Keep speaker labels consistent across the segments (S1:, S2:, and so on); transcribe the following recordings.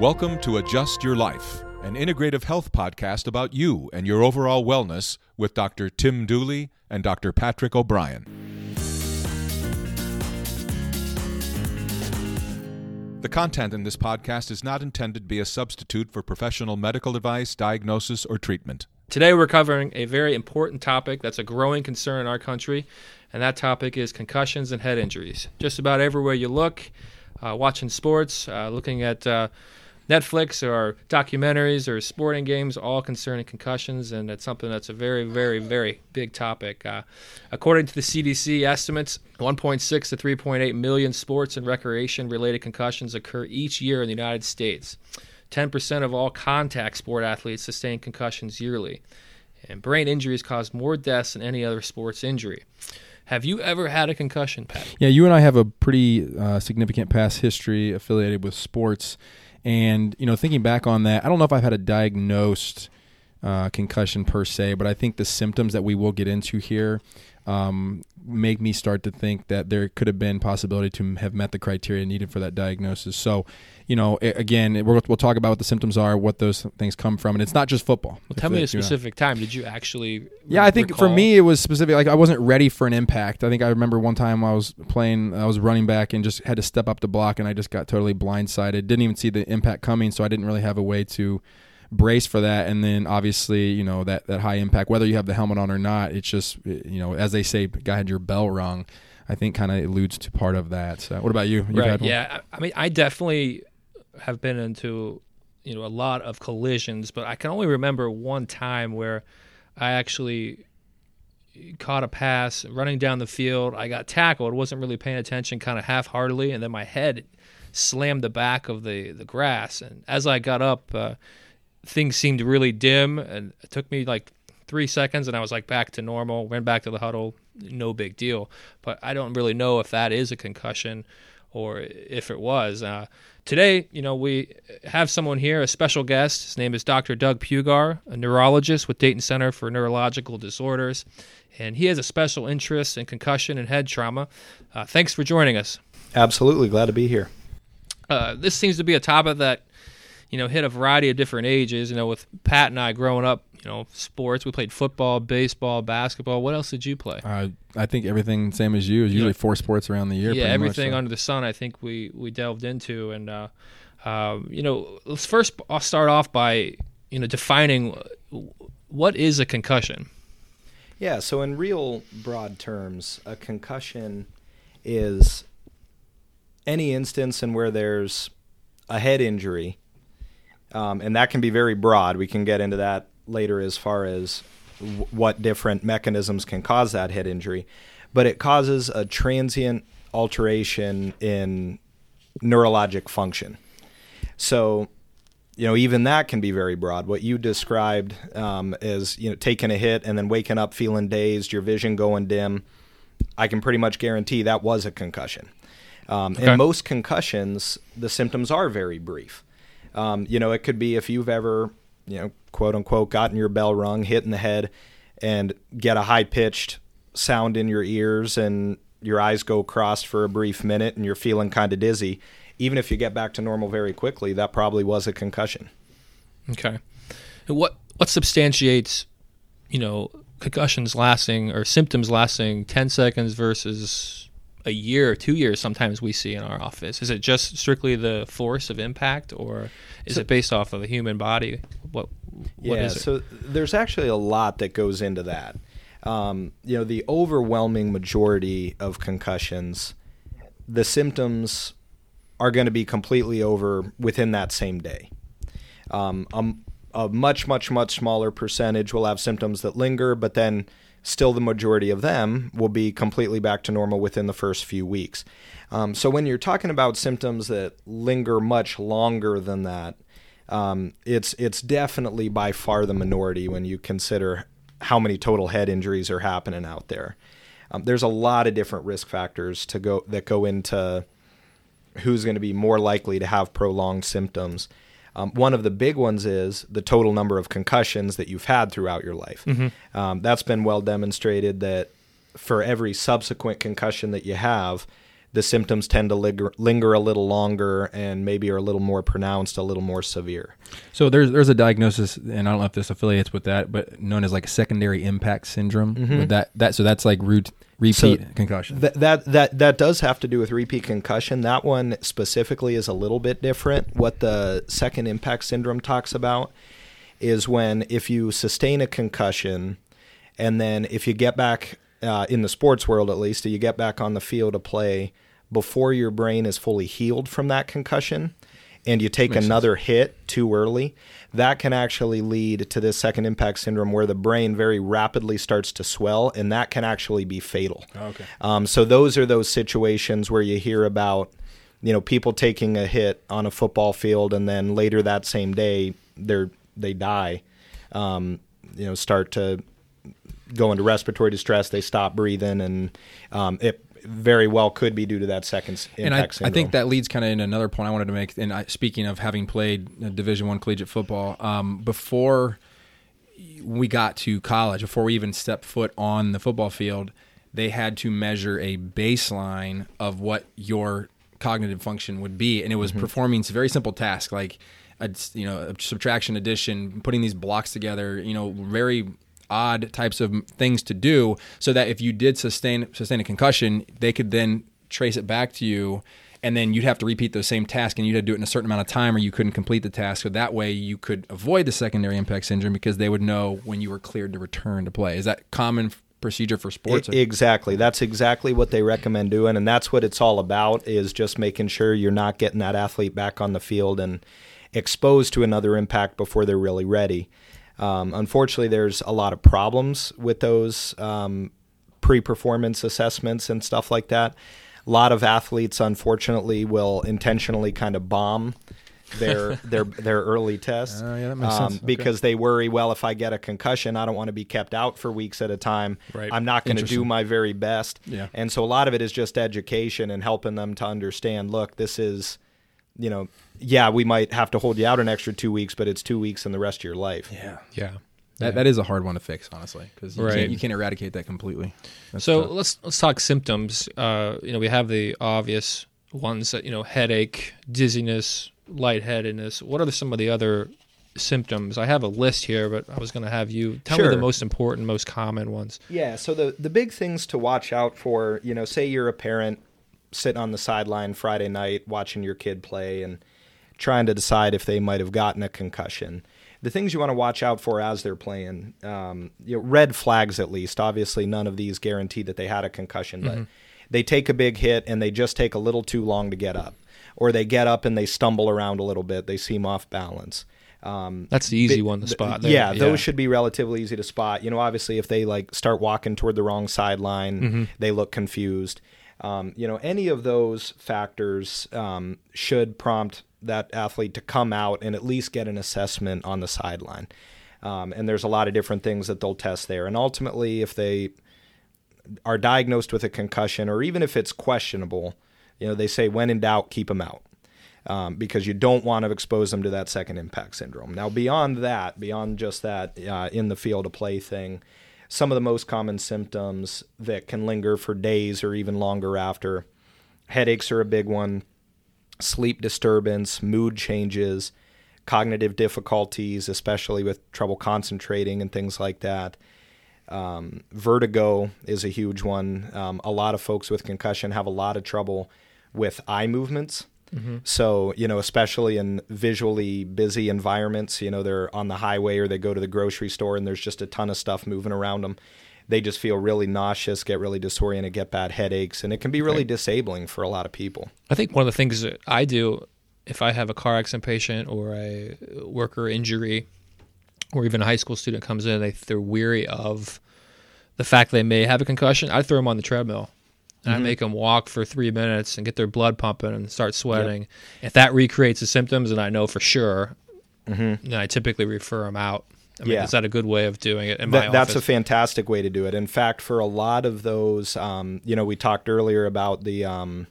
S1: Welcome to Adjust Your Life, an integrative health podcast about you and your overall wellness with Dr. Tim Dooley and Dr. Patrick O'Brien. The content in this podcast is not intended to be a substitute for professional medical advice, diagnosis, or treatment.
S2: Today, we're covering a very important topic that's a growing concern in our country, and that topic is concussions and head injuries. Just about everywhere you look, uh, watching sports, uh, looking at uh, Netflix or documentaries or sporting games, all concerning concussions, and it's something that's a very, very, very big topic. Uh, according to the CDC estimates, 1.6 to 3.8 million sports and recreation related concussions occur each year in the United States. 10% of all contact sport athletes sustain concussions yearly, and brain injuries cause more deaths than any other sports injury. Have you ever had a concussion, Pat?
S3: Yeah, you and I have a pretty uh, significant past history affiliated with sports. And you know, thinking back on that, I don't know if I've had a diagnosed uh, concussion per se, but I think the symptoms that we will get into here um, make me start to think that there could have been possibility to have met the criteria needed for that diagnosis. So, you know, again, we'll, we'll talk about what the symptoms are, what those things come from, and it's not just football.
S2: Well, tell me a specific time. Did you actually?
S3: Yeah, I think
S2: recall?
S3: for me it was specific. Like I wasn't ready for an impact. I think I remember one time I was playing, I was running back and just had to step up the block, and I just got totally blindsided. Didn't even see the impact coming, so I didn't really have a way to brace for that. And then obviously you know that that high impact whether you have the helmet on or not it's just you know as they say guy had your bell rung. I think kind of alludes to part of that. So what about you? You've
S2: right yeah. I mean i definitely have been into you know a lot of collisions but i can only remember one time where i actually caught a pass running down the field. I got tackled wasn't really paying attention kind of half-heartedly and then my head slammed the back of the the grass. And as i got up uh, things seemed really dim and it took me like three seconds and I was like back to normal, went back to the huddle, no big deal. But I don't really know if that is a concussion or if it was. Uh, today, you know, we have someone here, a special guest. His name is Dr. Doug Pugar, a neurologist with Dayton Center for Neurological Disorders. And he has a special interest in concussion and head trauma. Uh, thanks for joining us.
S4: Absolutely. Glad to be here.
S2: Uh, this seems to be a topic that you know, hit a variety of different ages. You know, with Pat and I growing up, you know, sports. We played football, baseball, basketball. What else did you play?
S3: Uh, I think everything same as you. Is usually yeah. four sports around the year.
S2: Yeah, everything
S3: much, so.
S2: under the sun. I think we we delved into, and uh, uh, you know, let's first I'll start off by you know defining what is a concussion.
S4: Yeah. So in real broad terms, a concussion is any instance in where there's a head injury um, and that can be very broad. We can get into that later as far as w- what different mechanisms can cause that head injury. But it causes a transient alteration in neurologic function. So, you know, even that can be very broad. What you described um, as, you know, taking a hit and then waking up feeling dazed, your vision going dim, I can pretty much guarantee that was a concussion. Um, okay. And most concussions, the symptoms are very brief. Um, you know, it could be if you've ever, you know, quote unquote, gotten your bell rung, hit in the head, and get a high pitched sound in your ears, and your eyes go crossed for a brief minute, and you're feeling kind of dizzy. Even if you get back to normal very quickly, that probably was a concussion.
S2: Okay. What what substantiates, you know, concussions lasting or symptoms lasting ten seconds versus a year or two years sometimes we see in our office? Is it just strictly the force of impact, or is so, it based off of the human body? What? what
S4: yeah. So there's actually a lot that goes into that. Um, you know, the overwhelming majority of concussions, the symptoms are going to be completely over within that same day. Um, a, a much, much, much smaller percentage will have symptoms that linger, but then still the majority of them will be completely back to normal within the first few weeks. Um, so when you're talking about symptoms that linger much longer than that, um, it's it's definitely by far the minority when you consider how many total head injuries are happening out there. Um, there's a lot of different risk factors to go that go into who's going to be more likely to have prolonged symptoms. Um, one of the big ones is the total number of concussions that you've had throughout your life. Mm-hmm. Um, that's been well demonstrated that for every subsequent concussion that you have, the symptoms tend to linger, linger a little longer and maybe are a little more pronounced, a little more severe.
S3: So there's there's a diagnosis, and I don't know if this affiliates with that, but known as like secondary impact syndrome. With that that so that's like root repeat
S4: So
S3: concussion.
S4: That, that that that does have to do with repeat concussion. That one specifically is a little bit different. What the second impact syndrome talks about is when if you sustain a concussion, and then if you get back uh, in the sports world at least, you get back on the field to play before your brain is fully healed from that concussion, and you take another hit too early, that can actually lead to this second impact syndrome where the brain very rapidly starts to swell, and that can actually be fatal.
S3: okay.
S4: Um, so those are those situations where you hear about, you know, people taking a hit on a football field, and then later that same day they're they die. Um, you know, start to go into respiratory distress. They stop breathing, and um, it very well could be due to that second impact
S3: and I, I think that leads kind of in another point I wanted to make. And I, speaking of having played uh, Division One collegiate football, um, before we got to college, before we even stepped foot on the football field, they had to measure a baseline of what your cognitive function would be, and it was performing a very simple task like a, you know a subtraction, addition, putting these blocks together. You know, very odd types of things to do, so that if you did sustain sustain a concussion, they could then trace it back to you. And then you'd have to repeat those same tasks, and you'd have to do it in a certain amount of time, or you couldn't complete the task. So that way, you could avoid the secondary impact syndrome because they would know when you were cleared to return to play. Is that common procedure for sports?
S4: E- exactly. That's exactly what they recommend doing, and that's what it's all about. Is just making sure you're not getting that athlete back on the field and exposed to another impact before they're really ready. Um, unfortunately, there's a lot of problems with those um, pre-performance assessments and stuff like that. A lot of athletes, unfortunately, will intentionally kind of bomb their their their early tests
S3: Uh, yeah, that makes
S4: um,
S3: sense. Okay.
S4: because they worry. Well, if I get a concussion, I don't want to be kept out for weeks at a time.
S2: Right.
S4: I'm not going to do my very best.
S3: Yeah.
S4: And so a lot of it is just education and helping them to understand. Look, this is, you know, yeah, we might have to hold you out an extra two weeks, but it's two weeks in the rest of your life.
S3: yeah.
S2: Yeah.
S3: That, that is a hard one to fix, honestly, because you,
S2: Right.
S3: can't, you can't eradicate that completely. That's
S2: So
S3: tough.
S2: let's let's talk symptoms. Uh, you know, we have the obvious ones that you know, headache, dizziness, lightheadedness. What are the, some of the other symptoms? I have a list here, but I was going to have you tell me the most important, most common ones.
S4: Yeah. So the the big things to watch out for, you know, say you're a parent sitting on the sideline Friday night watching your kid play and trying to decide if they might have gotten a concussion. The things you want to watch out for as they're playing, um, you know, red flags at least. Obviously, none of these guarantee that they had a concussion, but they take a big hit and they just take a little too long to get up, or they get up and they stumble around a little bit. They seem off balance. Um,
S2: That's the easy
S4: Bi-
S2: one to spot. There.
S4: Yeah, those should be relatively easy to spot. You know, obviously, if they like start walking toward the wrong sideline,
S2: Mm-hmm.
S4: they look confused. Um, you know, any of those factors um, should prompt that athlete to come out and at least get an assessment on the sideline. Um, and there's a lot of different things that they'll test there. And ultimately, if they are diagnosed with a concussion, or even if it's questionable, you know, they say when in doubt, keep them out um, because you don't want to expose them to that second impact syndrome. Now, beyond that, beyond just that uh, in the field of play thing, some of the most common symptoms that can linger for days or even longer after headaches are a big one, sleep disturbance, mood changes, cognitive difficulties, especially with trouble concentrating and things like that. Um, vertigo is a huge one. Um, a lot of folks with concussion have a lot of trouble with eye movements. Mm-hmm. So, you know, especially in visually busy environments, you know, they're on the highway or they go to the grocery store and there's just a ton of stuff moving around them. They just feel really nauseous, get really disoriented, get bad headaches, and it can be really disabling for a lot of people.
S2: I think one of the things that I do if I have a car accident patient or a worker injury or even a high school student comes in, they, they're weary of the fact they may have a concussion, I throw them on the treadmill. And I make them walk for three minutes and get their blood pumping and start sweating. If that recreates the symptoms, and I know for sure, then I typically refer them out. I mean,
S4: Yeah.
S2: is that a good way of doing it in my
S4: That, that's a fantastic way to do it. In fact, for a lot of those, um, you know, we talked earlier about the, um,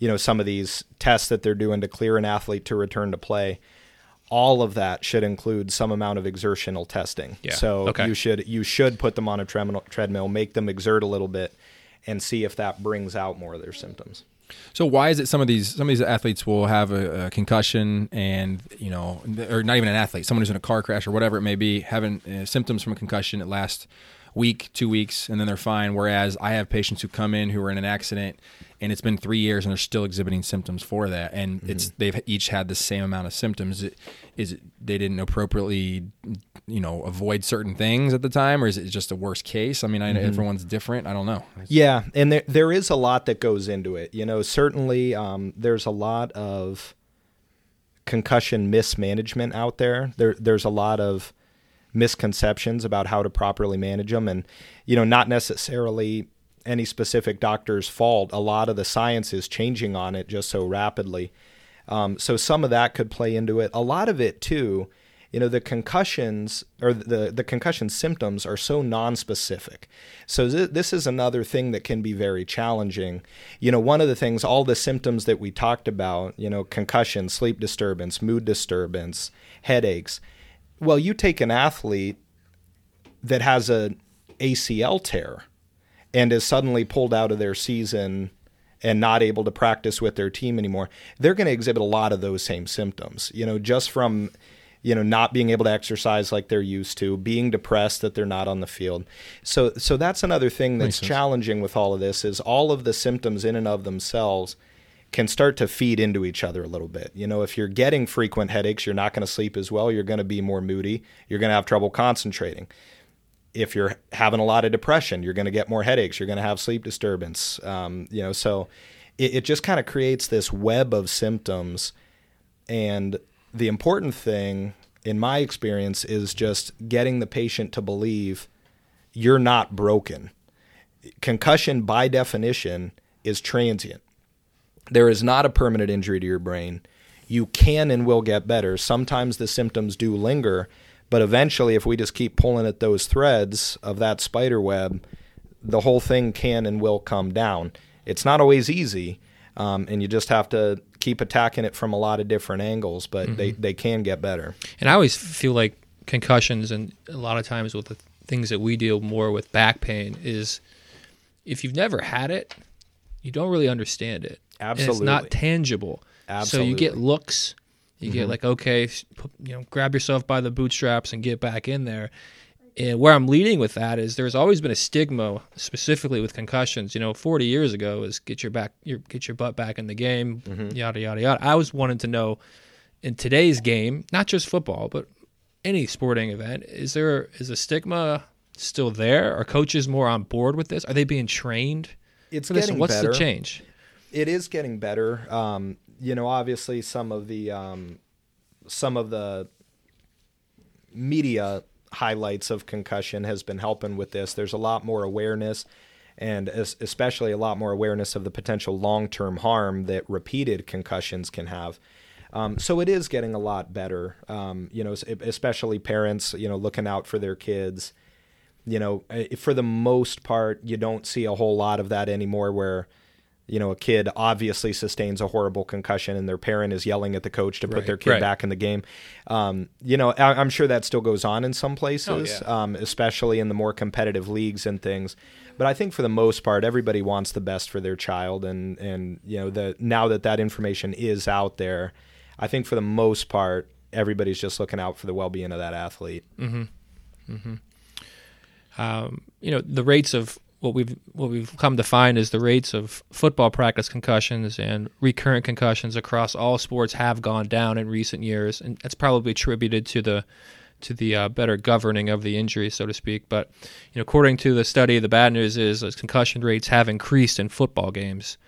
S4: you know, some of these tests that they're doing to clear an athlete to return to play. All of that should include some amount of exertional testing.
S2: Yeah.
S4: So
S2: Okay.
S4: you should you should put them on a treadmill, treadmill, make them exert a little bit, and see if that brings out more of their symptoms.
S3: So why is it some of these some of these athletes will have a, a concussion and you know or not even an athlete, someone who's in a car crash or whatever it may be, having uh, symptoms from a concussion that last week, two weeks, and then they're fine. Whereas I have patients who come in who are in an accident and it's been three years and they're still exhibiting symptoms for that, and mm-hmm. it's they've each had the same amount of symptoms. Is it they didn't appropriately, you know, avoid certain things at the time, or is it just a worst case? I mean, I, mm-hmm. everyone's different. I don't know.
S4: Yeah, and there there is a lot that goes into it. You know, certainly um, there's a lot of concussion mismanagement out there. There there's a lot of misconceptions about how to properly manage them and you know not necessarily any specific doctor's fault. A lot of the science is changing on it just so rapidly. Um, so some of that could play into it. A lot of it too you know the concussions or the the concussion symptoms are so non-specific. So th- this is another thing that can be very challenging. You know one of the things all the symptoms that we talked about you know concussion sleep disturbance mood disturbance headaches well, you take an athlete that has a ACL tear and is suddenly pulled out of their season and not able to practice with their team anymore, they're going to exhibit a lot of those same symptoms. You know, just from you know not being able to exercise like they're used to, being depressed that they're not on the field. So so that's another thing that's challenging with all of this is all of the symptoms in and of themselves can start to feed into each other a little bit. You know, if you're getting frequent headaches, you're not going to sleep as well. You're going to be more moody. You're going to have trouble concentrating. If you're having a lot of depression, you're going to get more headaches. You're going to have sleep disturbance. Um, you know, so it, it just kind of creates this web of symptoms. And the important thing, in my experience, is just getting the patient to believe you're not broken. Concussion, by definition, is transient there is not a permanent injury to your brain. You can and will get better. Sometimes the symptoms do linger, but eventually, if we just keep pulling at those threads of that spider web, the whole thing can and will come down. It's not always easy, um, and you just have to keep attacking it from a lot of different angles, but mm-hmm. they, they can get better.
S2: And I always feel like concussions, and a lot of times with the things that we deal more with back pain, is if you've never had it, you don't really understand it.
S4: Absolutely.
S2: it's not tangible.
S4: Absolutely.
S2: So you get looks. You mm-hmm. get like, okay, you know, grab yourself by the bootstraps and get back in there. And where I'm leading with that is there's always been a stigma, specifically with concussions. You know, 40 years ago is get your back, your, get your butt back in the game, mm-hmm. yada yada yada. I was wanting to know in today's game, not just football, but any sporting event, is there is a stigma still there? Are coaches more on board with this? Are they being trained?
S4: It's getting
S2: What's
S4: better.
S2: the change?
S4: It is getting better. Um, you know, obviously some of the um, some of the media highlights of concussion has been helping with this. There's a lot more awareness and especially a lot more awareness of the potential long-term harm that repeated concussions can have. Um, so it is getting a lot better. Um, you know, especially parents, you know, looking out for their kids. You know, for the most part, you don't see a whole lot of that anymore. Where you know, a kid obviously sustains a horrible concussion and their parent is yelling at the coach to put right, their kid right. back in the game. Um, you know, I, am sure that still goes on in some places, oh, yeah. um, especially in the more competitive leagues and things. But I think for the most part, everybody wants the best for their child, and and you know, the now that that information is out there, I think for the most part, everybody's just looking out for the well-being of that athlete.
S2: Mm-hmm. Mm-hmm. Um, you know, the rates of what we've what we've come to find is the rates of football practice concussions and recurrent concussions across all sports have gone down in recent years, and that's probably attributed to the to the uh, better governing of the injury, so to speak. But you know, according to the study, the bad news is concussion rates have increased in football games.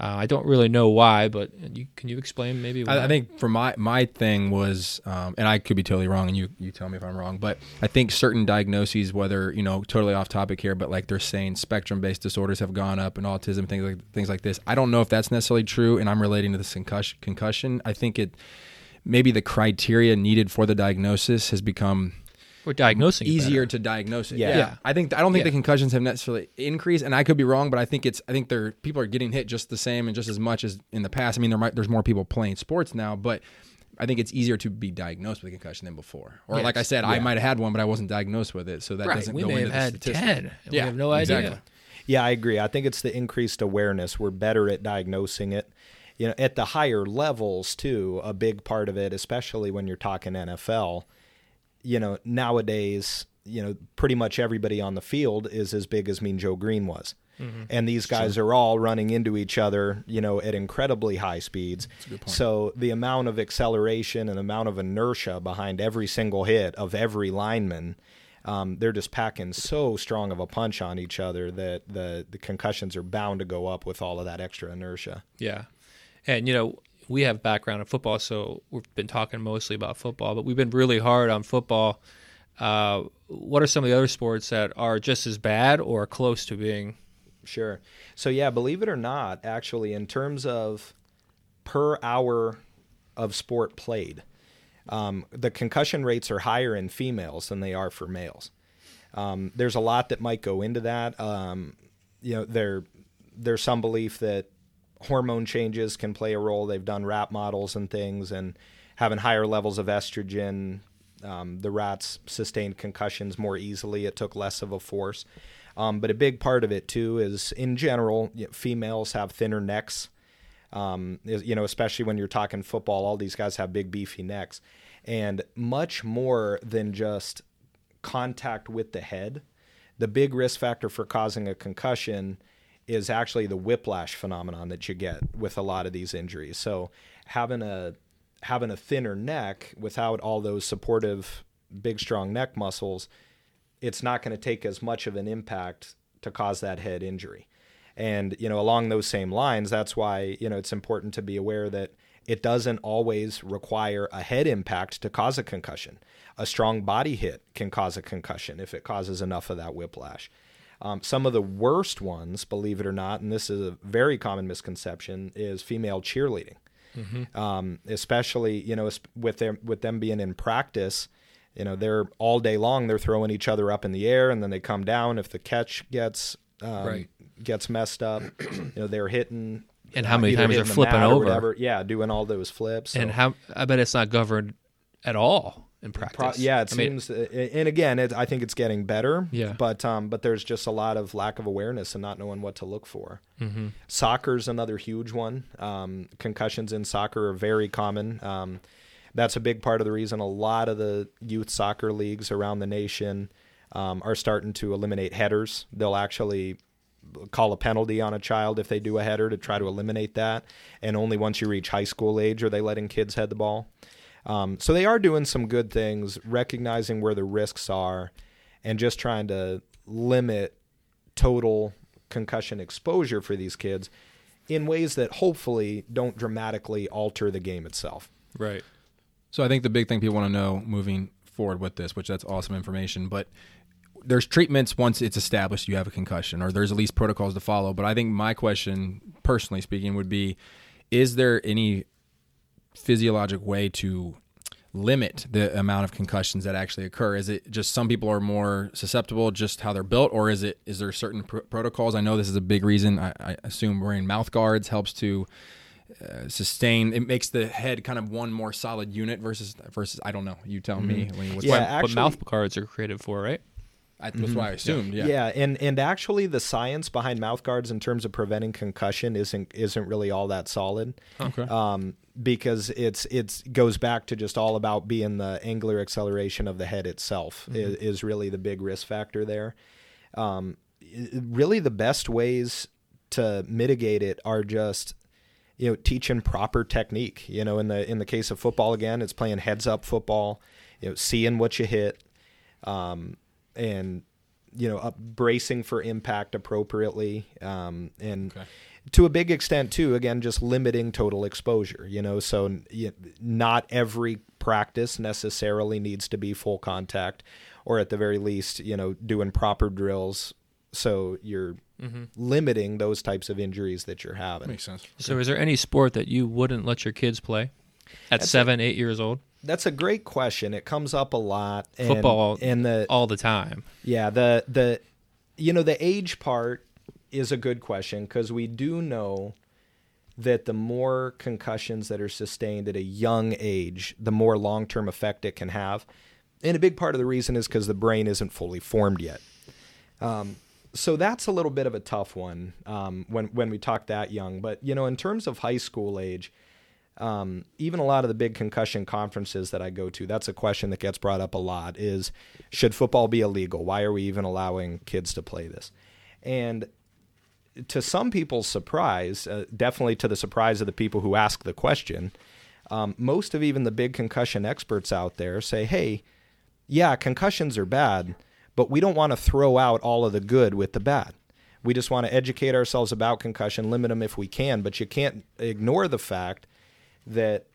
S2: Uh, I don't really know why, but you, can you explain maybe?
S3: I, I, think for my my thing was, um, and I could be totally wrong, and you you tell me if I'm wrong, but I think certain diagnoses, whether you know, totally off topic here, but like they're saying spectrum based disorders have gone up and autism things like things like this. I don't know if that's necessarily true, and I'm relating to this concussion. Concussion. I think it maybe the criteria needed for the diagnosis has become
S2: we're diagnosing it.
S3: easier to diagnose it.
S2: Yeah. yeah.
S3: I think I don't think yeah. the concussions have necessarily increased, and I could be wrong, but I think it's I think they're people are getting hit just the same and just as much as in the past. I mean, there might there's more people playing sports now, but I think it's easier to be diagnosed with a concussion than before. Or yes. like I said, yeah. I might have had one, but I wasn't diagnosed with it, so that
S2: right.
S3: doesn't
S2: we
S3: go
S2: may
S3: into
S2: have
S3: the
S2: had ten. yeah, we have no idea.
S3: Exactly.
S4: Yeah, I agree. I think it's the increased awareness. We're better at diagnosing it. You know, at the higher levels too, a big part of it, especially when you're talking NFL, you know, nowadays, you know, pretty much everybody on the field is as big as Mean Joe Greene was. Mm-hmm. And these guys sure. are all running into each other, you know, at incredibly high speeds. So the amount of acceleration and amount of inertia behind every single hit of every lineman, um, they're just packing so strong of a punch on each other that the the concussions are bound to go up with all of that extra inertia.
S2: Yeah, and you know we have background in football, so we've been talking mostly about football, but we've been really hard on football. Uh, what are some of the other sports that are just as bad or close to being
S4: Sure. So yeah, believe it or not, actually, in terms of per hour of sport played, um, the concussion rates are higher in females than they are for males. Um, there's a lot that might go into that. Um, you know, there there's some belief that hormone changes can play a role. They've done rat models and things, and having higher levels of estrogen, um, the rats sustained concussions more easily. It took less of a force. Um, but a big part of it too is, in general, females have thinner necks. Um, you know, especially when you're talking football, all these guys have big beefy necks, and much more than just contact with the head. The big risk factor for causing a concussion is actually the whiplash phenomenon that you get with a lot of these injuries. So having a having a thinner neck without all those supportive big strong neck muscles it's not going to take as much of an impact to cause that head injury. And, you know, along those same lines, that's why, you know, it's important to be aware that it doesn't always require a head impact to cause a concussion. A strong body hit can cause a concussion if it causes enough of that whiplash. Um, some of the worst ones, believe it or not, and this is a very common misconception, is female cheerleading. Mm-hmm. Um, especially, you know, with them with them being in practice, you know they're all day long they're throwing each other up in the air and then they come down if the catch gets um, right. gets messed up you know they're hitting
S2: and how many times they're flipping over whatever.
S4: yeah doing all those flips
S2: so. and how i bet it's not governed at all in practice Pro-
S4: yeah it I seems mean, uh, and again it, i think it's getting better yeah but um but there's just a lot of lack of awareness and not knowing what to look for mm-hmm. soccer's another huge one um concussions in soccer are very common um that's a big part of the reason a lot of the youth soccer leagues around the nation um, are starting to eliminate headers. They'll actually call a penalty on a child if they do a header to try to eliminate that. And only once you reach high school age are they letting kids head the ball. Um, so they are doing some good things, recognizing where the risks are, and just trying to limit total concussion exposure for these kids in ways that hopefully don't dramatically alter the game itself.
S2: Right.
S3: So I think the big thing people want to know moving forward with this, which that's awesome information, but there's treatments once it's established you have a concussion, or there's at least protocols to follow. But I think my question, personally speaking, would be: Is there any physiologic way to limit the amount of concussions that actually occur? Is it just some people are more susceptible, just how they're built, or is it is there certain pr- protocols? I know this is a big reason. I, I assume wearing mouth guards helps to uh, sustain. It makes the head kind of one more solid unit versus versus. I don't know. You tell mm-hmm. me.
S2: What's yeah, actually, what mouth guards are created for, right?
S3: I, that's mm-hmm. what I assumed. Yeah.
S4: yeah, and and actually, the science behind mouth guards in terms of preventing concussion isn't isn't really all that solid.
S3: Okay.
S4: Um, because it's it's goes back to just all about being the angular acceleration of the head itself mm-hmm. is, is, really the big risk factor there. Um, really, the best ways to mitigate it are just you know teaching proper technique you know in the in the case of football again it's playing heads up football you know seeing what you hit um, and you know up bracing for impact appropriately um, and okay. to a big extent too again just limiting total exposure you know so you, not every practice necessarily needs to be full contact or at the very least you know doing proper drills so you're mm-hmm. limiting those types of injuries that you're having.
S3: Makes sense.
S2: So, is there any sport that you wouldn't let your kids play at that's seven, a, eight years old?
S4: That's a great question. It comes up a lot.
S2: And, Football and the all the time.
S4: Yeah, the the you know the age part is a good question because we do know that the more concussions that are sustained at a young age, the more long term effect it can have. And a big part of the reason is because the brain isn't fully formed yet. Um, so that's a little bit of a tough one um, when when we talk that young. But you know, in terms of high school age, um, even a lot of the big concussion conferences that I go to, that's a question that gets brought up a lot: is should football be illegal? Why are we even allowing kids to play this? And to some people's surprise, uh, definitely to the surprise of the people who ask the question, um, most of even the big concussion experts out there say, "Hey, yeah, concussions are bad." but we don't want to throw out all of the good with the bad. We just want to educate ourselves about concussion, limit them if we can, but you can't ignore the fact that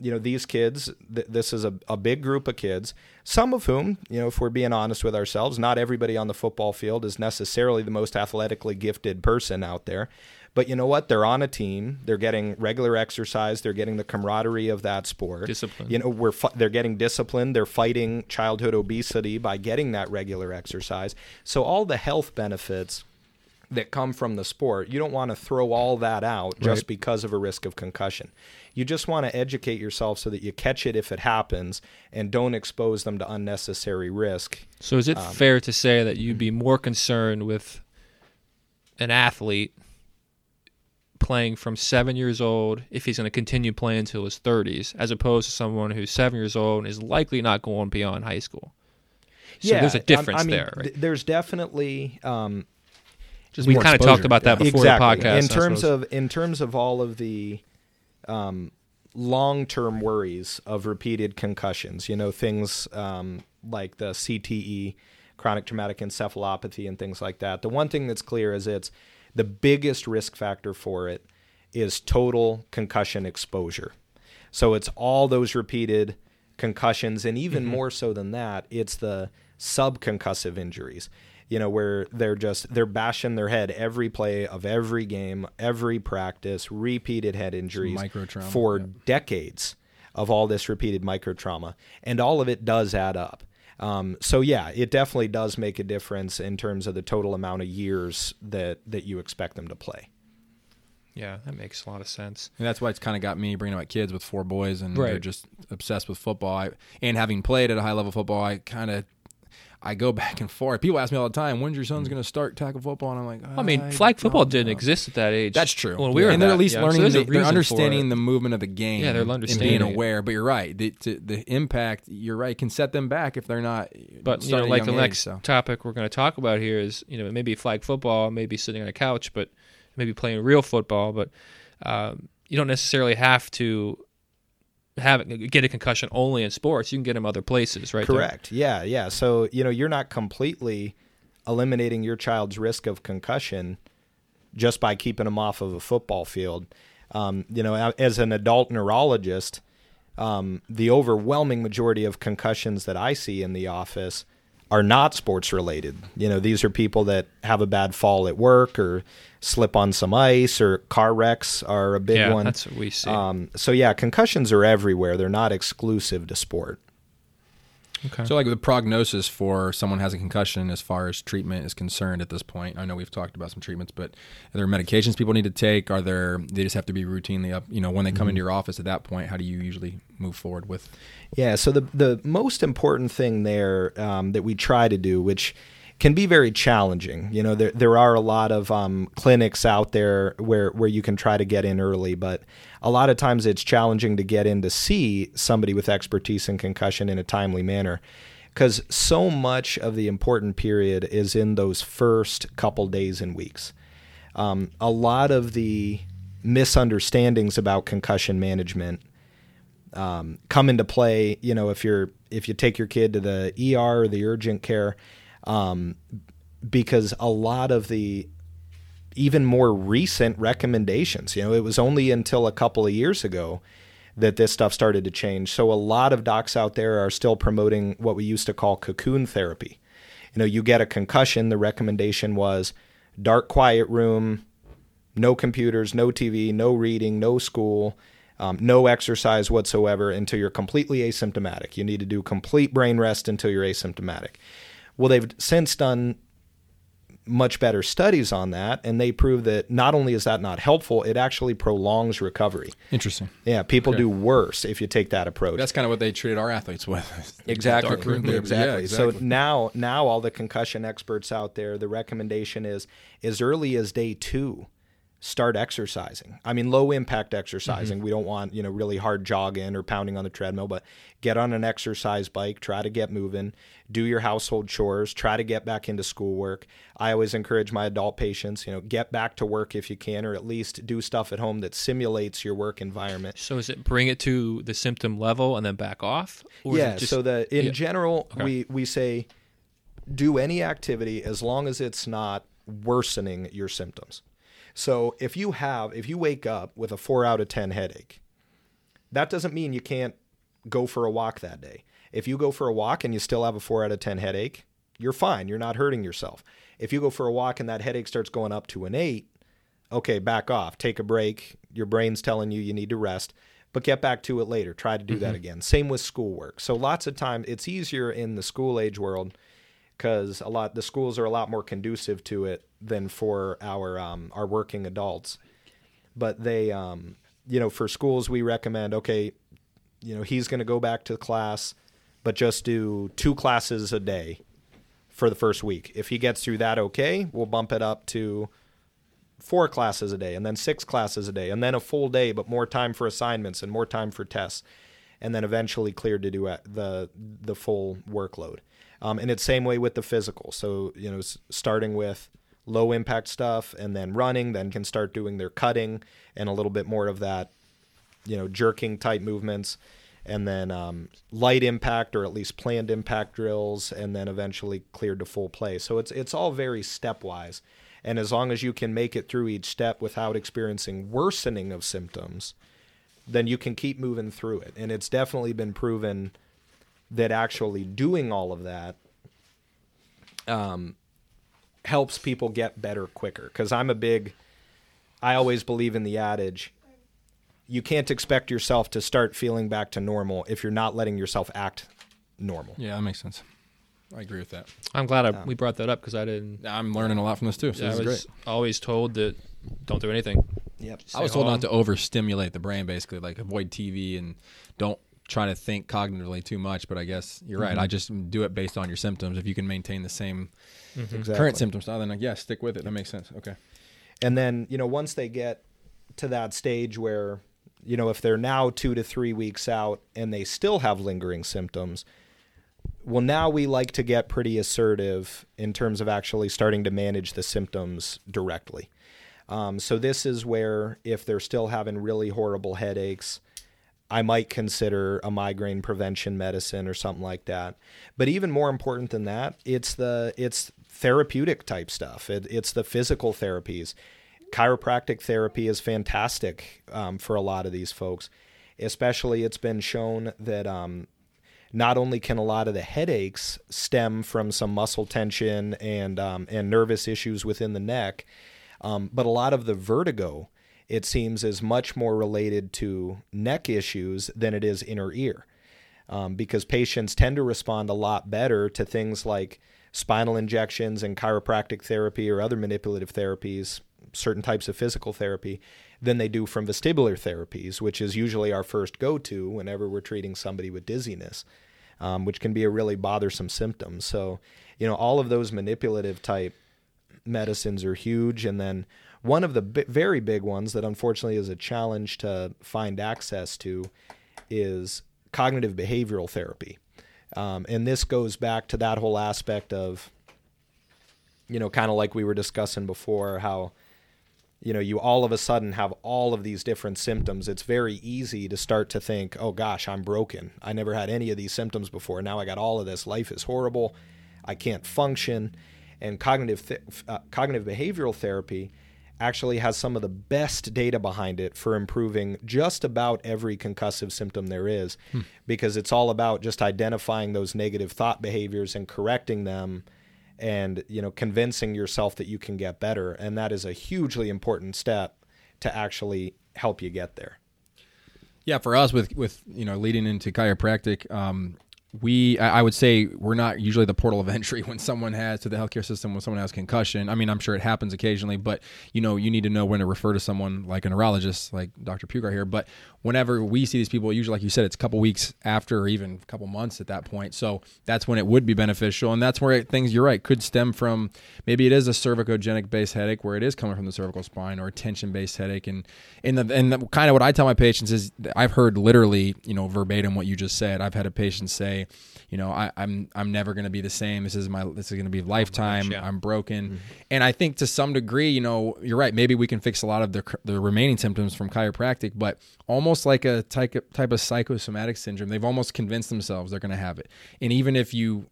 S4: you know these kids th- this is a, a big group of kids some of whom you know if we're being honest with ourselves not everybody on the football field is necessarily the most athletically gifted person out there but you know what? They're on a team. They're getting regular exercise. They're getting the camaraderie of that sport.
S2: Discipline.
S4: You know, we're fu- they're getting disciplined. They're fighting childhood obesity by getting that regular exercise. So all the health benefits that come from the sport, you don't want to throw all that out just
S2: Right.
S4: because of a risk of concussion. You just want to educate yourself so that you catch it if it happens and don't expose them to unnecessary risk.
S2: So is it
S4: Um,
S2: fair to say that you'd be more concerned with an athlete playing from seven years old if he's going to continue playing until his 30s, as opposed to someone who's seven years old and is likely not going beyond high school? So there's a difference
S4: I mean,
S2: there, right?
S4: th- there's definitely um,
S3: Just
S2: we kind of talked about that before
S4: exactly.
S2: the podcast.
S4: In terms of in terms of all of the um, long-term worries of repeated concussions, you know, things um, like the CTE, chronic traumatic encephalopathy, and things like that. The one thing that's clear is it's the biggest risk factor for it is total concussion exposure. So it's all those repeated concussions, and even more so than that, it's the subconcussive injuries. You know, where they're just they're bashing their head every play of every game, every practice, repeated head injuries
S3: microtrauma,
S4: for
S3: yeah.
S4: decades of all this repeated micro trauma, and all of it does add up. Um, so yeah, it definitely does make a difference in terms of the total amount of years that that you expect them to play.
S2: yeah, that makes a lot of sense.
S3: And that's why it's kind of got me bringing up kids with four boys, and they're just obsessed with football. I, and having played at a high level football, I kind of I go back and forth. People ask me all the time, "When's your son's going to start tackle football?" And I'm like,
S2: I mean, flag football didn't
S3: exist.
S2: exist at that age.
S3: That's true.
S2: When we were
S3: and they're at least.
S2: So
S3: learning,
S2: a
S3: the, they're understanding the movement of the game.
S2: Yeah, they're
S3: and
S2: understanding
S3: being aware. But you're right. The, to, the impact, you're right, can set them back if they're not.
S2: But you know, like the
S3: age,
S2: next
S3: so.
S2: topic we're going to talk about here is you know maybe flag football, maybe sitting on a couch, but maybe playing real football. But um, you don't necessarily have to have get a concussion only in sports. You can get them other places, right? there.
S4: Correct. Yeah, yeah. So, you know, you're not completely eliminating your child's risk of concussion just by keeping them off of a football field. Um, you know, as an adult neurologist, um, the overwhelming majority of concussions that I see in the office are not sports related. You know, these are people that have a bad fall at work or slip on some ice or car wrecks are a big
S2: Yeah,
S4: one.
S2: that's what we see.
S4: Um, so yeah, concussions are everywhere. They're not exclusive to sport.
S2: Okay.
S3: So, like the prognosis for someone who has a concussion, as far as treatment is concerned, at this point, I know we've talked about some treatments, but are there medications people need to take? Are there they just have to be routinely up? You know, when they come into your office at that point, how do you usually move forward with?
S4: Yeah, so the the most important thing there um, that we try to do, which can be very challenging, you know, there there are a lot of um, clinics out there where where you can try to get in early, but a lot of times it's challenging to get in to see somebody with expertise in concussion in a timely manner, because so much of the important period is in those first couple days and weeks. Um, a lot of the misunderstandings about concussion management um, come into play. You know, if you're if you take your kid to the ER or the urgent care, um, because a lot of the even more recent recommendations, you know, it was only until a couple of years ago that this stuff started to change. So a lot of docs out there are still promoting what we used to call cocoon therapy. You know, you get a concussion, the recommendation was dark, quiet room, no computers, no TV, no reading, no school, um, no exercise whatsoever until you're completely asymptomatic. You need to do complete brain rest until you're asymptomatic. Well, they've since done much better studies on that, and they prove that not only is that not helpful, it actually prolongs recovery.
S3: Interesting.
S4: Yeah, people
S3: Okay.
S4: do worse if you take that approach.
S3: That's kind of what they treated our athletes with.
S4: Exactly. Exactly.
S3: Yeah, exactly.
S4: So now, now all the concussion experts out there, the recommendation is as early as day two, start exercising. I mean, low impact exercising.
S3: Mm-hmm.
S4: We don't want you know really hard jogging or pounding on the treadmill, but get on an exercise bike. Try to get moving. Do your household chores. Try to get back into schoolwork. I always encourage my adult patients, you know, get back to work if you can, or at least do stuff at home that simulates your work environment.
S2: So is it bring it to the symptom level and then back off? Or is
S4: yeah.
S2: it just-
S4: so the in
S2: yeah.
S4: general,
S2: Okay.
S4: we we say do any activity as long as it's not worsening your symptoms. So if you have if you wake up with a four out of ten headache, that doesn't mean you can't go for a walk that day. If you go for a walk and you still have a four out of ten headache, you're fine. You're not hurting yourself. If you go for a walk and that headache starts going up to an eight, okay, back off, take a break. Your brain's telling you you need to rest, but get back to it later. Try to do that mm-hmm. again. Same with schoolwork. So lots of time it's easier in the school age world because a lot the schools are a lot more conducive to it than for our um, our working adults. But they, um, you know, for schools we recommend okay, you know, he's going to go back to class, but just do two classes a day for the first week. If he gets through that okay, we'll bump it up to four classes a day and then six classes a day and then a full day but more time for assignments and more time for tests and then eventually cleared to do the the full workload um, and it's same way with the physical. So you know starting with low impact stuff and then running then can start doing their cutting and a little bit more of that you know jerking type movements. And then um, light impact or at least planned impact drills and then eventually cleared to full play. So it's it's all very stepwise. And as long as you can make it through each step without experiencing worsening of symptoms then you can keep moving through it. And it's definitely been proven that actually doing all of that um, helps people get better quicker because i'm a big i always believe in the adage you can't expect yourself to start feeling back to normal if you're not letting yourself act normal.
S3: Yeah, that makes sense. I agree with that.
S2: I'm glad I, we brought that up because I didn't.
S3: I'm learning a lot from this too. So
S2: I
S3: this is
S2: was
S3: great.
S2: always told that don't do anything.
S4: Yep.
S3: I was told
S2: home.
S3: not to overstimulate the brain, basically, like avoid TV and don't try to think cognitively too much. But I guess you're right. I just do it based on your symptoms. If you can maintain the same
S4: Exactly.
S3: current symptoms, then like, yeah, stick with it. That makes sense. Okay.
S4: And then, you know, once they get to that stage where, you know, if they're now two to three weeks out and they still have lingering symptoms, well, now we like to get pretty assertive in terms of actually starting to manage the symptoms directly. Um, so this is where if they're still having really horrible headaches, I might consider a migraine prevention medicine or something like that. But even more important than that, it's the it's therapeutic type stuff. It, it's the physical therapies. Chiropractic therapy is fantastic um, for a lot of these folks. Especially, it's been shown that um, not only can a lot of the headaches stem from some muscle tension and um, and nervous issues within the neck, um, but a lot of the vertigo, it seems, is much more related to neck issues than it is inner ear, um, because patients tend to respond a lot better to things like spinal injections and chiropractic therapy or other manipulative therapies, certain types of physical therapy, than they do from vestibular therapies, which is usually our first go to whenever we're treating somebody with dizziness, um, which can be a really bothersome symptom. So, you know, all of those manipulative type medicines are huge. And then one of the bi- very big ones that unfortunately is a challenge to find access to is cognitive behavioral therapy. Um, and this goes back to that whole aspect of, you know, kind of like we were discussing before, how, you know, you all of a sudden have all of these different symptoms. It's very easy to start to think, oh gosh, I'm broken. I never had any of these symptoms before. Now I got all of this. Life is horrible. I can't function. And cognitive th- uh, cognitive behavioral therapy actually has some of the best data behind it for improving just about every concussive symptom there is because it's all about just identifying those negative thought behaviors and correcting them and you know convincing yourself that you can get better. And that is a hugely important step to actually help you get there.
S3: Yeah, for us with with you know leading into chiropractic, um, we I would say we're not usually the portal of entry when someone has to the healthcare system when someone has concussion. I mean, I'm sure it happens occasionally, but you know, you need to know when to refer to someone like a neurologist, like Dr. Pugar here. But whenever we see these people, usually, like you said, it's a couple weeks after, or even a couple months at that point. So that's when it would be beneficial, and that's where things you're right could stem from. Maybe it is a cervicogenic based headache where it is coming from the cervical spine, or a tension based headache, and and the and the, kind of what I tell my patients is I've heard literally, you know, verbatim what you just said. I've had a patient say you know, I, I'm I'm never going to be the same. This is my this is going to be lifetime.
S2: yeah.
S3: I'm broken, and I think to some degree, you know, you're right. Maybe we can fix a lot of the the remaining symptoms from chiropractic, but almost like a type of, type of psychosomatic syndrome, they've almost convinced themselves they're going to have it. And even if you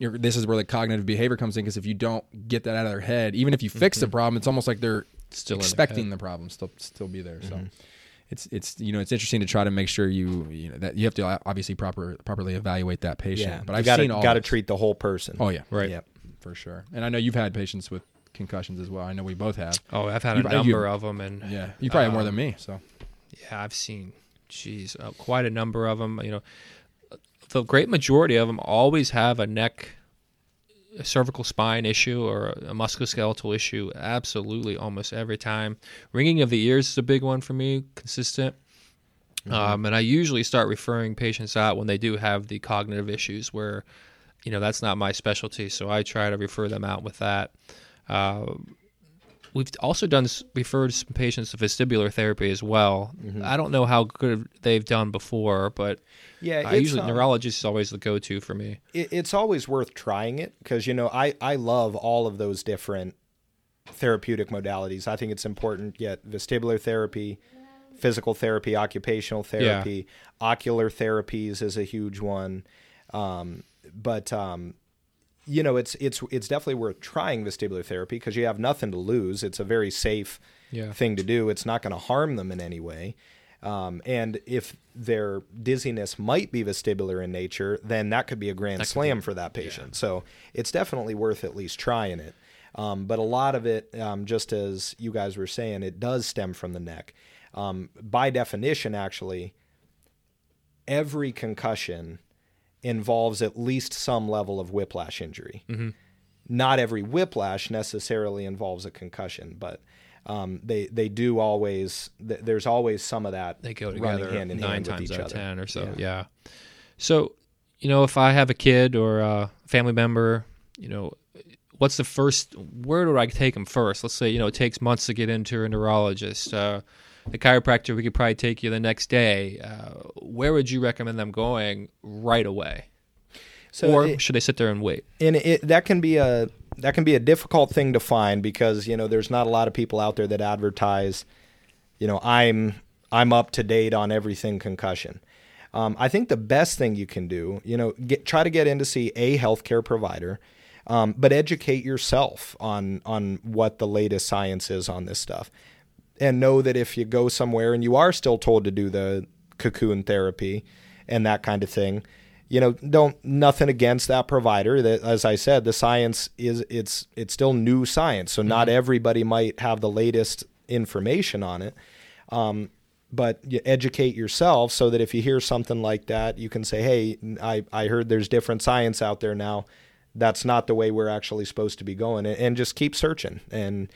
S3: you're, this is where the cognitive behavior comes in because if you don't get that out of their head, even if you fix the problem, it's almost like they're
S2: Still
S3: expecting the problem still still be there. So it's it's you know it's interesting to try to make sure you you know that you have to obviously proper properly evaluate that patient.
S4: Yeah,
S3: but I've
S4: gotta,
S3: seen all
S4: gotta treat the whole person.
S3: Oh yeah,
S2: Right.
S4: Yep.
S3: for sure. And I know you've had patients with concussions as well. I know we both have.
S2: Oh, I've had
S3: You-
S2: a
S3: you-
S2: number of them, and
S3: Yeah, you probably have more
S2: um,
S3: than me. So
S2: Yeah, I've seen, geez, uh, quite a number of them. You know, the great majority of them always have a neck, a cervical spine issue or a musculoskeletal issue. Absolutely, almost every time. Ringing of the ears is a big one for me, consistent. Um, and I usually start referring patients out when they do have the cognitive issues, where, you know, that's not my specialty. So I try to refer them out with that. Uh, We've also done referred some patients to vestibular therapy as well. I don't know how good they've done before, but
S4: Yeah,
S2: I usually
S4: um,
S2: neurologist is always the go-to for me.
S4: it, it's always worth trying it because you know I I love all of those different therapeutic modalities. I think it's important. Yet vestibular therapy, physical therapy, occupational therapy, ocular therapies is a huge one. Um, but um, you know, it's it's it's definitely worth trying vestibular therapy because you have nothing to lose. It's a very safe
S2: Yeah.
S4: thing to do. It's not going to harm them in any way. Um, and if their dizziness might be vestibular in nature, then that could be a grand slam for that patient. So it's definitely worth at least trying it. Um, but a lot of it, um, just as you guys were saying, it does stem from the neck. Um, by definition, actually, every concussion involves at least some level of whiplash injury. Not every whiplash necessarily involves a concussion, but um, they they do always. Th- there's always some of that
S2: They go together
S4: hand in
S2: nine
S4: hand with
S2: times out of ten or so.
S4: Yeah.
S2: Yeah. So, you know, if I have a kid or a family member, you know, what's the first? Where do I take them first? Let's say you know it takes months to get into a neurologist. Uh, the chiropractor we could probably take you the next day. Uh, where would you recommend them going right away?
S4: So
S2: or
S4: it-
S2: should they sit there and wait?
S4: and it that can be a that can be a difficult thing to find because you know there's not a lot of people out there that advertise you know i'm i'm up to date on everything concussion um, i think the best thing you can do you know get try to get in to see a healthcare provider um, but educate yourself on on what the latest science is on this stuff and know that if you go somewhere and you are still told to do the cocoon therapy and that kind of thing you know don't nothing against that provider. That as i said the science is it's it's still new science. So not everybody might have the latest information on it. Um, but you educate yourself so that if you hear something like that you can say hey i, I heard there's different science out there now. That's not the way we're actually supposed to be going. And, and just keep searching. And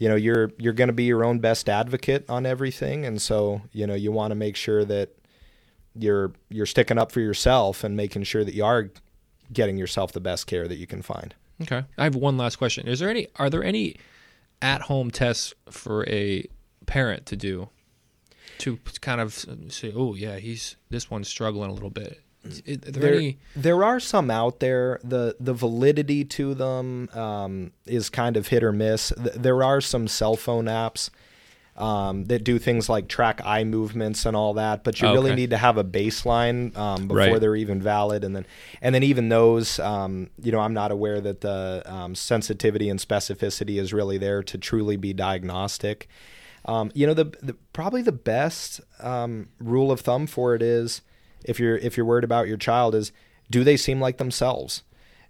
S4: you know you're you're going to be your own best advocate on everything and so you know you want to make sure that you're you're sticking up for yourself and making sure that you are getting yourself the best care that you can find
S2: Okay. I have one last question. Is there any are there any at home tests for a parent to do to kind of say, "Oh, yeah, he's this one's struggling a little bit." Are there,
S4: there,
S2: any
S4: there are some out there. the The validity to them um, is kind of hit or miss. Th- There are some cell phone apps um, that do things like track eye movements and all that, but you
S2: Oh,
S4: really
S2: okay.
S4: need to have a baseline um, before
S2: Right.
S4: they're even valid, and then and then even those, um, you know, I'm not aware that the um, sensitivity and specificity is really there to truly be diagnostic. Um, you know, the, the probably the best um, rule of thumb for it is if you're if you're worried about your child is do they seem like themselves?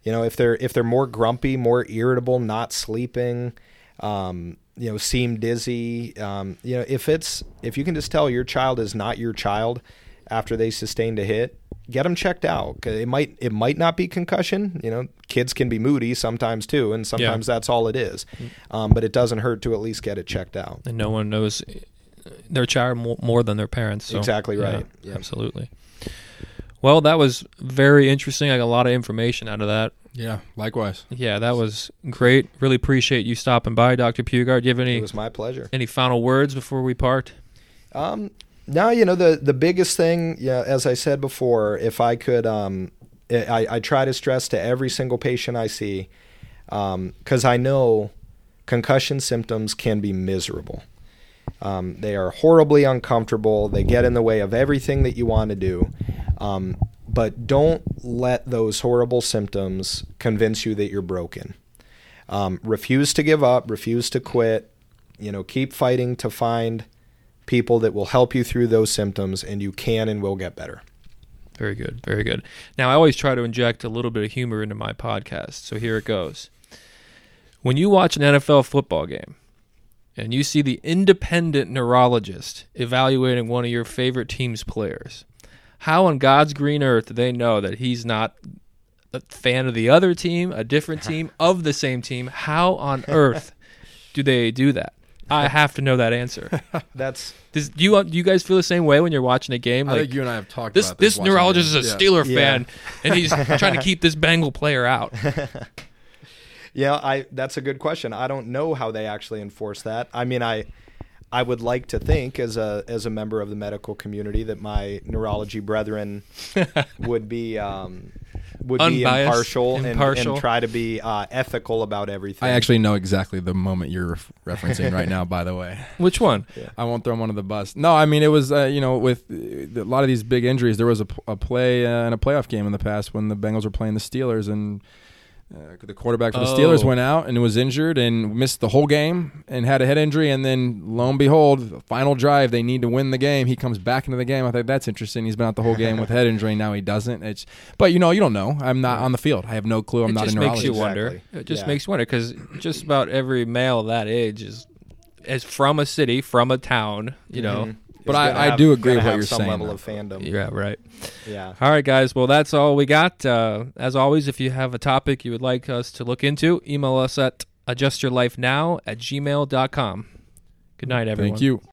S4: You know, if they're if they're more grumpy, more irritable, not sleeping, um, you know, seem dizzy. Um, you know, if it's if you can just tell your child is not your child after they sustained a hit, get them checked out. It might it might not be concussion. You know, kids can be moody sometimes too, and sometimes that's all it is. Um, but it doesn't hurt to at least get it checked out.
S2: and no one knows their child more than their parents. So,
S4: Exactly
S2: yeah,
S4: right. Yeah.
S2: Absolutely. Well, that was very interesting. I got a lot of information out of that.
S3: Yeah, likewise.
S2: Yeah, that was great. Really appreciate you stopping by, Dr. Pugard. Do you have any
S4: It was my pleasure.
S2: any final words before we part?
S4: Um, now you know the the biggest thing. Yeah, as I said before, if I could, um, I, I try to stress to every single patient I see, because I know concussion symptoms can be miserable. Um, they are horribly uncomfortable. They get in the way of everything that you want to do. Um, but don't let those horrible symptoms convince you that you're broken. Um, refuse to give up. Refuse to quit. You know, keep fighting to find people that will help you through those symptoms, and you can and will get better.
S2: Very good. Very good. Now, I always try to inject a little bit of humor into my podcast. So here it goes. When you watch an NFL football game and you see the independent neurologist evaluating one of your favorite team's players, how on God's green earth do they know that he's not a fan of the other team, a different team, of the same team? How on earth do they do that? I have to know that answer.
S4: That's
S2: Does, do you do you guys feel the same way when you're watching a game?
S3: I
S2: Like
S3: think you and I have talked
S2: this
S3: about
S2: this
S3: watching
S2: neurologist is a
S3: Yeah.
S2: Steeler
S4: Yeah.
S2: fan, and he's trying to keep this Bengal player out.
S4: yeah. I that's a good question. I don't know how they actually enforce that. I mean, I I would like to think as a as a member of the medical community that my neurology brethren would be um, would be
S2: Unbiased,
S4: impartial, and- And, try to be uh, ethical about everything.
S3: I actually know exactly the moment you're referencing right now. By the way,
S2: Which one?
S3: I won't throw him under the bus. No, I mean it was uh, you know with uh, a lot of these big injuries. There was a play uh, in a playoff game in the past when the Bengals were playing the Steelers and. Uh, the quarterback for the Steelers
S2: Oh.
S3: went out and was injured and missed the whole game and had a head injury. And then, lo and behold, the final drive, they need to win the game. He comes back into the game. I think that's interesting. He's been out the whole game with head injury. Now he doesn't. It's, but you know, you don't know. I'm not on the field. I have no clue. I'm
S2: it
S3: not
S2: just
S3: a
S2: makes you wonder.
S4: Exactly.
S2: It just
S4: Yeah.
S2: makes you wonder because just about every male that age is is from a city, from a town. You know.
S4: Mhm.
S3: But I-
S4: gonna
S3: I do agree with what you're
S4: some
S3: saying,
S4: level
S3: though.
S4: of fandom.
S2: Yeah. Right.
S4: Yeah.
S2: All right, guys. Well, that's all we got. Uh, as always, if you have a topic you would like us to look into, email us at adjustyourlifenow at gmail.com. Good night, everyone.
S3: Thank you.